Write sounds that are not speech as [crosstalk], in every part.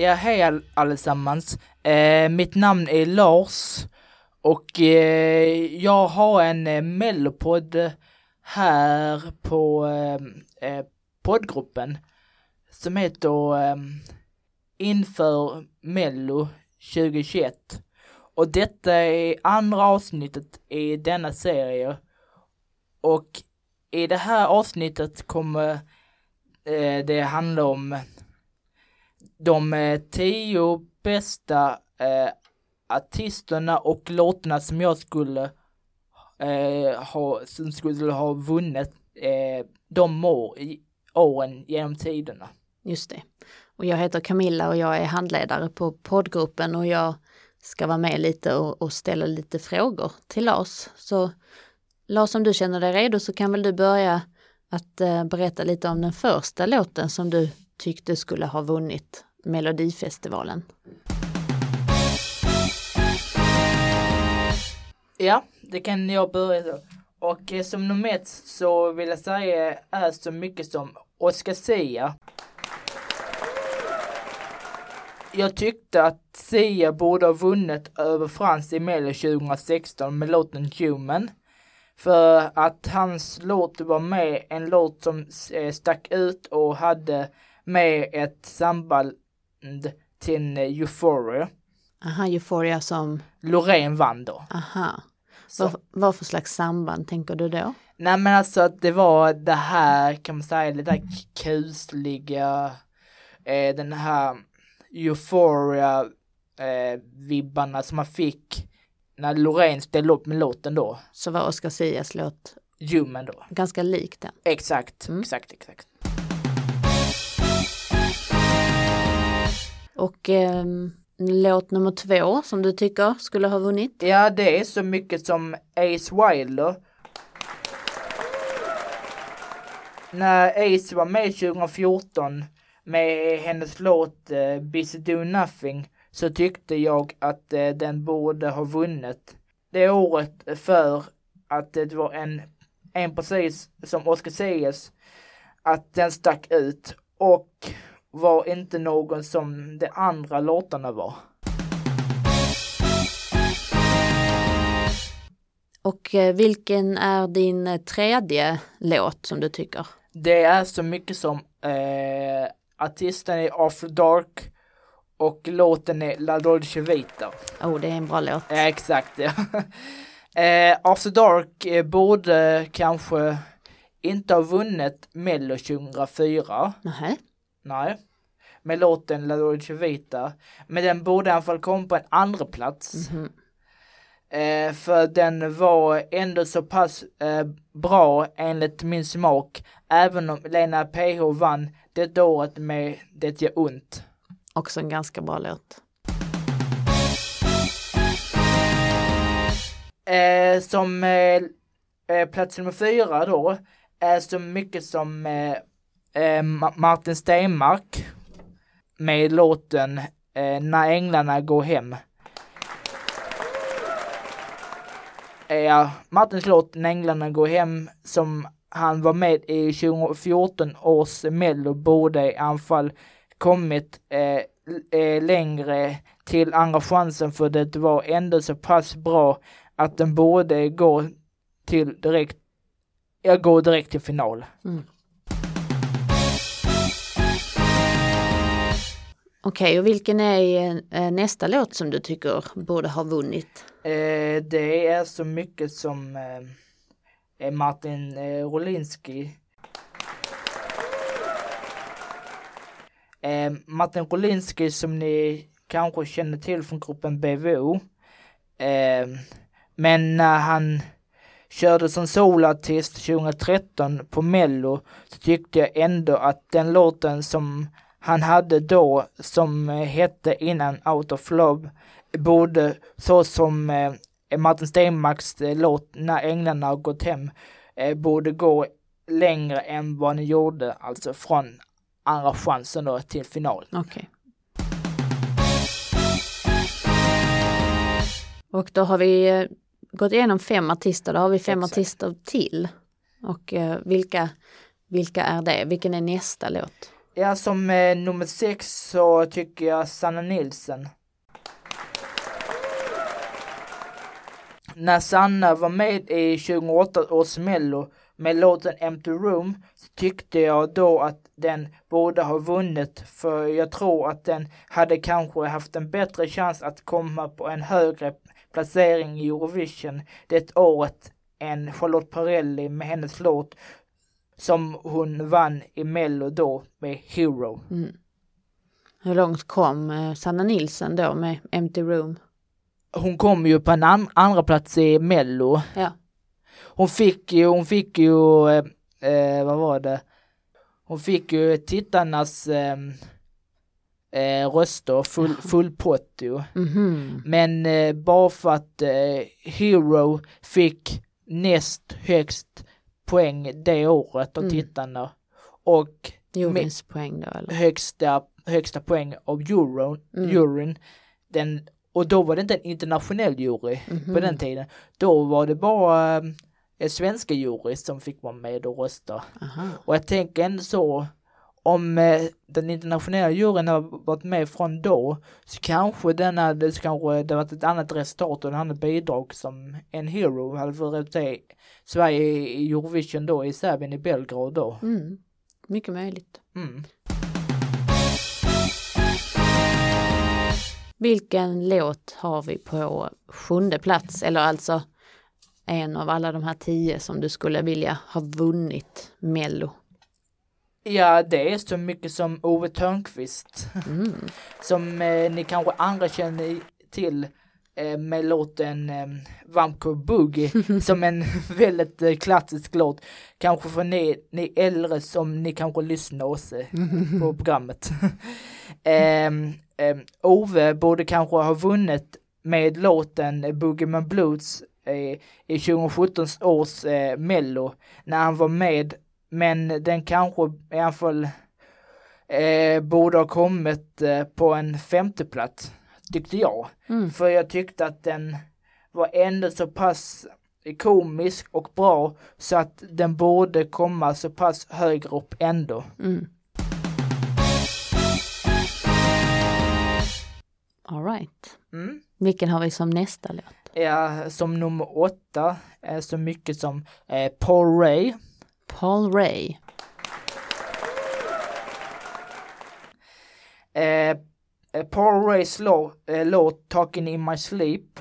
Ja, hej all, allesammans. Eh, mitt namn är Lars och eh, jag har en eh, mellopodd här på eh, eh, poddgruppen som heter eh, Inför Mello 2021. Och detta är andra avsnittet i denna serie. Och i det här avsnittet kommer eh, det handla om de eh, tio bästa eh, artisterna och låtarna som jag skulle eh, ha, som skulle ha vunnit eh, de år, i, åren genom tiderna. Just det. Och jag heter Camilla och jag är handledare på poddgruppen och jag ska vara med lite och, och ställa lite frågor till Lars. Så Lars, om du känner dig redo så kan väl du börja att eh, berätta lite om den första låten som du tyckte skulle ha vunnit Melodifestivalen. Ja, det kan jag börja då. Och eh, som nummer ett så vill jag säga är så mycket som Oscar Sia. Jag tyckte att Sia borde ha vunnit över Frans i Mello 2016 med låten Human. För att hans låt var med en låt som eh, stack ut och hade med ett samband till Euphoria. Aha, Euphoria som, Loreen vann då. aha. Så. Vad, för slags samband tänker du då? Nej men alltså att det var det här kan man säga lite kusliga, eh, den här euphoria eh, vibbarna som man fick när Loreen ställde upp med låten då, Så var Oscar Sias låt Human då. ganska lik den. Exakt, Mm. exakt, exakt. Och eh, låt nummer två som du tycker skulle ha vunnit? Ja det är så mycket som Ace Wilder. När Ace var med 2014 med hennes låt eh, Busy Do Nothing så tyckte jag att eh, den borde ha vunnit. Det året för att det var en, en precis som Oscar Zayas, att den stack ut och var inte någon som de andra låtarna var. Och eh, vilken är din eh, tredje låt som du tycker? Det är så mycket som eh, artisten är After Dark och låten är La Dolce Vita. Oh, det är en bra låt. Ja, exakt ja. [laughs] eh, After Dark eh, borde kanske inte ha vunnit Mello 2004. Nähä. Nej. Med låten La Dolce Vita. Men den borde i alla fall komma på en andra plats. Mhm. Eh, för den var ändå så pass eh, bra enligt min smak. Även om Lena PH vann det året med Det gör ont. Också en ganska bra låt. Eh, som eh, eh, plats nummer fyra då är så mycket som eh, Martin Stenmark med låten eh, När änglarna går hem. Eh, Ja, Martins låt När änglarna går hem som han var med i 2014 års mello borde i alla fall kommit eh, eh, längre till andra chansen för det var ändå så pass bra att den borde gå till direkt, jag går direkt till final. Mm. Okej, och vilken är eh, nästa låt som du tycker borde ha vunnit? Eh, det är så mycket som eh, Martin eh, Rolinski. Eh, Martin Rolinski som ni kanske känner till från gruppen BVO. Eh, men när han körde som soloartist 2013 på Mello så tyckte jag ändå att den låten som han hade då som eh, hette innan Out of Love borde så som eh, Martin Stenmarks eh, låt När änglarna har gått hem borde gå längre än vad ni gjorde, alltså från andra chansen då till final. Okej. Och då har vi gått igenom fem artister, då har vi fem Exakt. artister till. Och vilka, vilka är det? Vilken är nästa låt? Ja, som eh, nummer sex så tycker jag Sanna Nilsen. När Sanna var med i 2008 års mello med låten Empty Room så tyckte jag då att den borde ha vunnit för jag tror att den hade kanske haft en bättre chans att komma på en högre placering i Eurovision det året än Charlotte Perrelli med hennes låt som hon vann i Mello då med Hero. Mm. Hur långt kom eh, Sanna Nilsson då med Empty Room? Hon kom ju på en an andra plats i Mello. Ja. Hon fick ju, hon fick ju, eh, eh, vad var det? Hon fick ju tittarnas eh, eh, röster, full, full pott ju. Mhm. Men eh, bara för att eh, Hero fick näst högst poäng det året av Mm. tittarna och Juryns poäng då eller? högsta, högsta poäng av euron, Mm. juryn. Den, och då var det inte en internationell jury Mhm. på den tiden. Då var det bara eh, svenska jury som fick vara med och rösta. Aha. Och jag tänker ändå så, om eh, den internationella juryn har varit med från då, så kanske den hade, så kanske det varit ett annat resultat och en annat bidrag som en Hero hade fått representera Sverige i Eurovision då, i Serbien, i Belgrad då. Mm. Mycket möjligt. Mm. Vilken låt har vi på sjunde plats? Eller alltså en av alla de här tio som du skulle vilja ha vunnit Mello. Ja, det är så mycket som Ove Thörnqvist. Mm. [laughs] som eh, ni kanske andra känner till eh, med låten eh, Vampco Boogie [laughs] som en [laughs] väldigt eh, klassisk låt. Kanske för ni, ni äldre som ni kanske lyssnar också på programmet. Ehm, ehm, Ove borde kanske ha vunnit med låten Boogieman Blues eh, i 2017 års eh, Mello när han var med men den kanske i alla fall eh, borde ha kommit eh, på en femteplats, tyckte jag. Mm. För jag tyckte att den var ändå så pass komisk och bra så att den borde komma så pass högre upp ändå. Mm. All right. Mm. Vilken har vi som nästa låt? Ja, som nummer åtta är så mycket som eh, Paul Ray. Paul Ray. Eh, eh, Paul Rays lå, eh, låt Talking in my sleep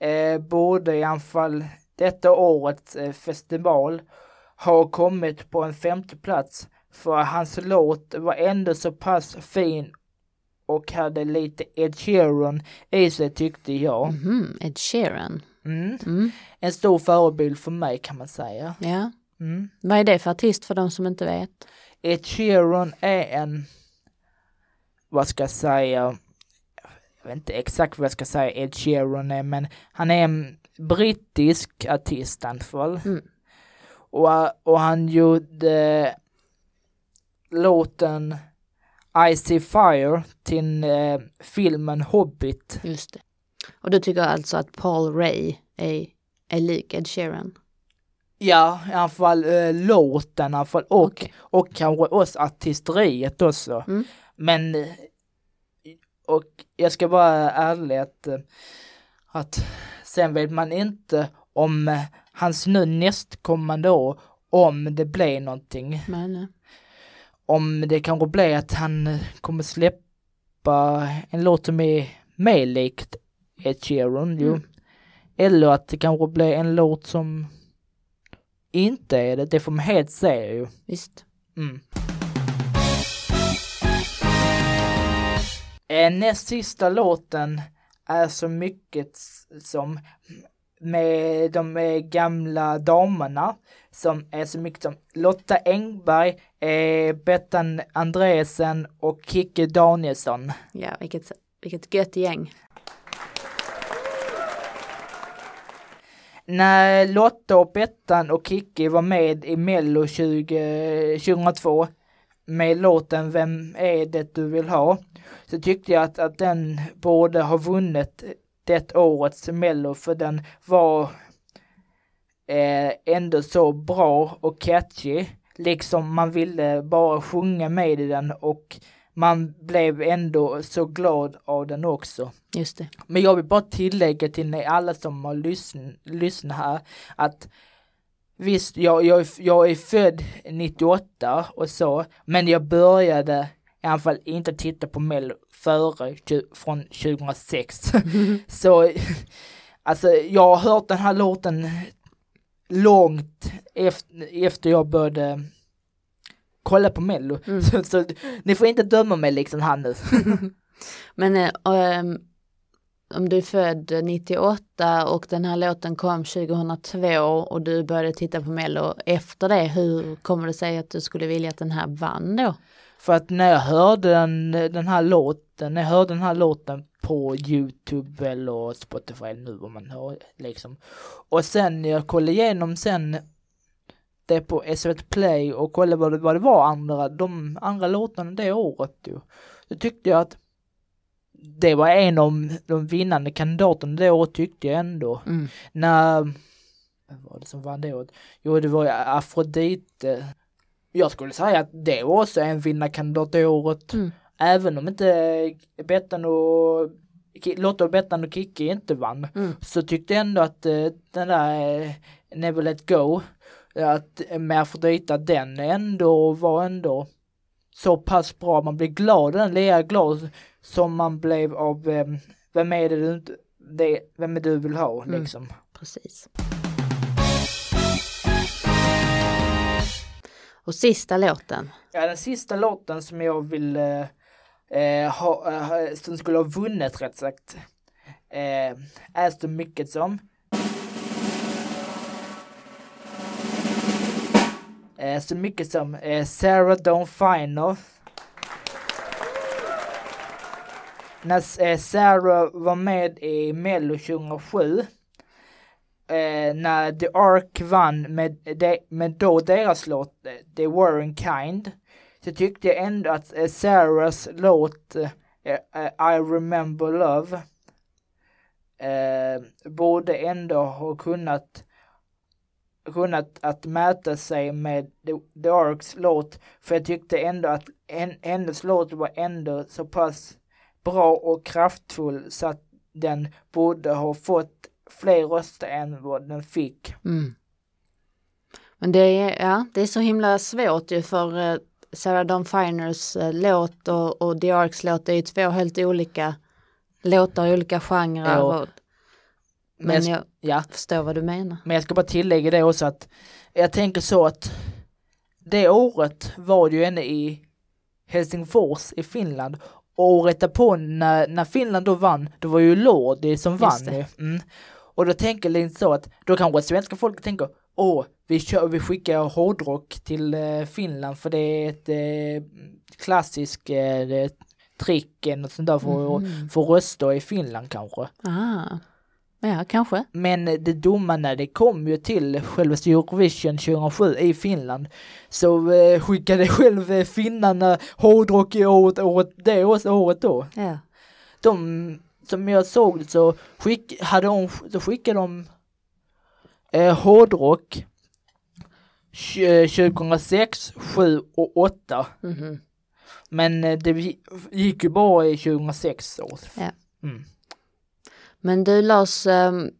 eh, borde i alla fall detta årets eh, festival ha kommit på en femte plats för hans låt var ändå så pass fin och hade lite Ed Sheeran i sig tyckte jag. Mhm, Ed Sheeran. Mm. Mm. En stor förebild för mig kan man säga. Ja. Mm. Vad är det för artist för de som inte vet? Ed Sheeran är en, vad ska jag säga, jag vet inte exakt vad jag ska säga Ed Sheeran är, men han är en brittisk artist i alla fall. Mm. Och, och han gjorde låten I see fire till eh, filmen Hobbit. Just det. Och du tycker alltså att Paul Ray är, är lik Ed Sheeran? Ja, i alla fall eh, låten i alla fall och, Okej. och kanske oss artisteriet också. Mm. Men och jag ska vara ärlig att, eh, att sen vet man inte om eh, hans nu nästkommande år om det blir någonting. Men, eh, Om det kanske blir att han kommer släppa en låt som är mer likt Ed Sheeran ju. Mm. Eller att det kanske blir en låt som inte är det, det får man helt se ju. visst. Mm. Eh, näst sista låten är så mycket som med de eh, gamla damerna som är så mycket som Lotta Engberg, eh, Bettan Andresen och Kikki Danielsson. Ja, vilket, vilket gött gäng. När Lotta och Bettan och Kikki var med i Mello 20, 2002 med låten Vem är det du vill ha? Så tyckte jag att, att den borde ha vunnit det årets Mello för den var eh, ändå så bra och catchy. liksom man ville bara sjunga med i den och man blev ändå så glad av den också. Just det. Men jag vill bara tillägga till alla som har lyssn lyssnat här att visst, jag, jag, jag är född 98 och så, men jag började i alla fall inte titta på Mello före, från 2006. [laughs] så, alltså jag har hört den här låten långt efter, efter jag började kolla på Mello. Mm. [laughs] Så, så, ni får inte döma mig liksom här nu. [laughs] Men äh, om du är född 98 och den här låten kom 2002 och du började titta på Mello efter det, hur kommer det sig att du skulle vilja att den här vann då? För att när jag hörde den, den här låten, när jag hörde den här låten på Youtube eller Spotify nu vad man hör liksom. Och sen jag kollade igenom sen det på SVT Play och kollade vad det, vad det var andra, de andra låtarna det året ju. Då tyckte jag att det var en av de vinnande kandidaterna det året tyckte jag ändå. Mm. När, vad var det som vann det året? Jo det var Afrodite. Jag skulle säga att det var också en vinnarkandidat det året. Mm. Även om inte Bettan och Lotta och Bettan och Kikki inte vann. Mm. Så tyckte jag ändå att uh, den där uh, Never Let Go, att med Afrodite, den ändå var ändå så pass bra. Man blir glad, den lika glad som man blev av eh, vem är det du det, vem är du vill ha mm. liksom. Mm, precis. Och sista låten? Ja, den sista låten som jag vill eh, eh ha, eh, som skulle ha vunnit rätt sagt, eh, Aston mycket som. Eh, så mycket som eh, Sarah Dawn Finer när eh, Sarah var med i Mello 2007 eh, när The Ark vann med, de, med då deras låt The They Weren't Kind så tyckte jag ändå att eh, Sarahs låt eh, eh, I Remember Love eh, borde ändå ha kunnat kunnat att mäta sig med The, The Arks låt för jag tyckte ändå att en, hennes låt var ändå så pass bra och kraftfull så att den borde ha fått fler röster än vad den fick. Mm. Men det är, ja, det är så himla svårt ju för uh, Sarah Dawn Finers uh, låt och, och The Arks låt är ju två helt olika låtar i olika genrer. Ja. Och, men jag, ja. förstår vad du menar. Men jag ska bara tillägga det också att jag tänker så att det året var ju ännu i Helsingfors i Finland året därpå när, när Finland då vann, då var ju Lordi som vann mm. Och då tänker jag så att då kanske svenska folket tänker åh, vi, kör, vi skickar hårdrock till eh, Finland för det är ett eh, klassiskt eh, trick och sånt där för mm. få röster i Finland kanske. Ah. Ja, kanske. Men det dumma när det kom ju till själva Eurovision 2007 i Finland så eh, skickade själv eh, finnarna hårdrock i året, året, det året då. Ja. De, som jag såg så, skick, hade de, så skickade de eh, hårdrock 2006, 7 och 8. Mm -hmm. Men eh, det gick ju bara i 2006 år. Ja. Mm. Men du Lars, ehm,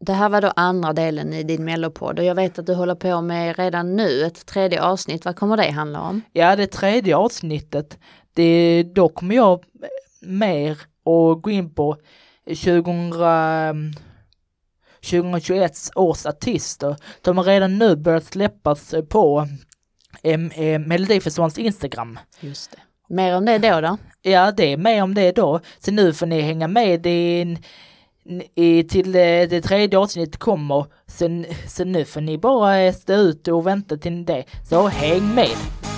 det här var då andra delen i din mellopodd och jag vet att du håller på med redan nu ett tredje avsnitt. Vad kommer det handla om? Ja, det tredje avsnittet, det, då kommer jag mer att gå in på 2000, 2021 års artister. De har redan nu börjat släppas på eh, Melodifestivalens Instagram. Just det. Mer om det då då? Ja, det är mer om det då. Så nu får ni hänga med i, i, till det, det tredje avsnittet kommer. Så, så nu får ni bara stå ut och vänta till det. Så häng med!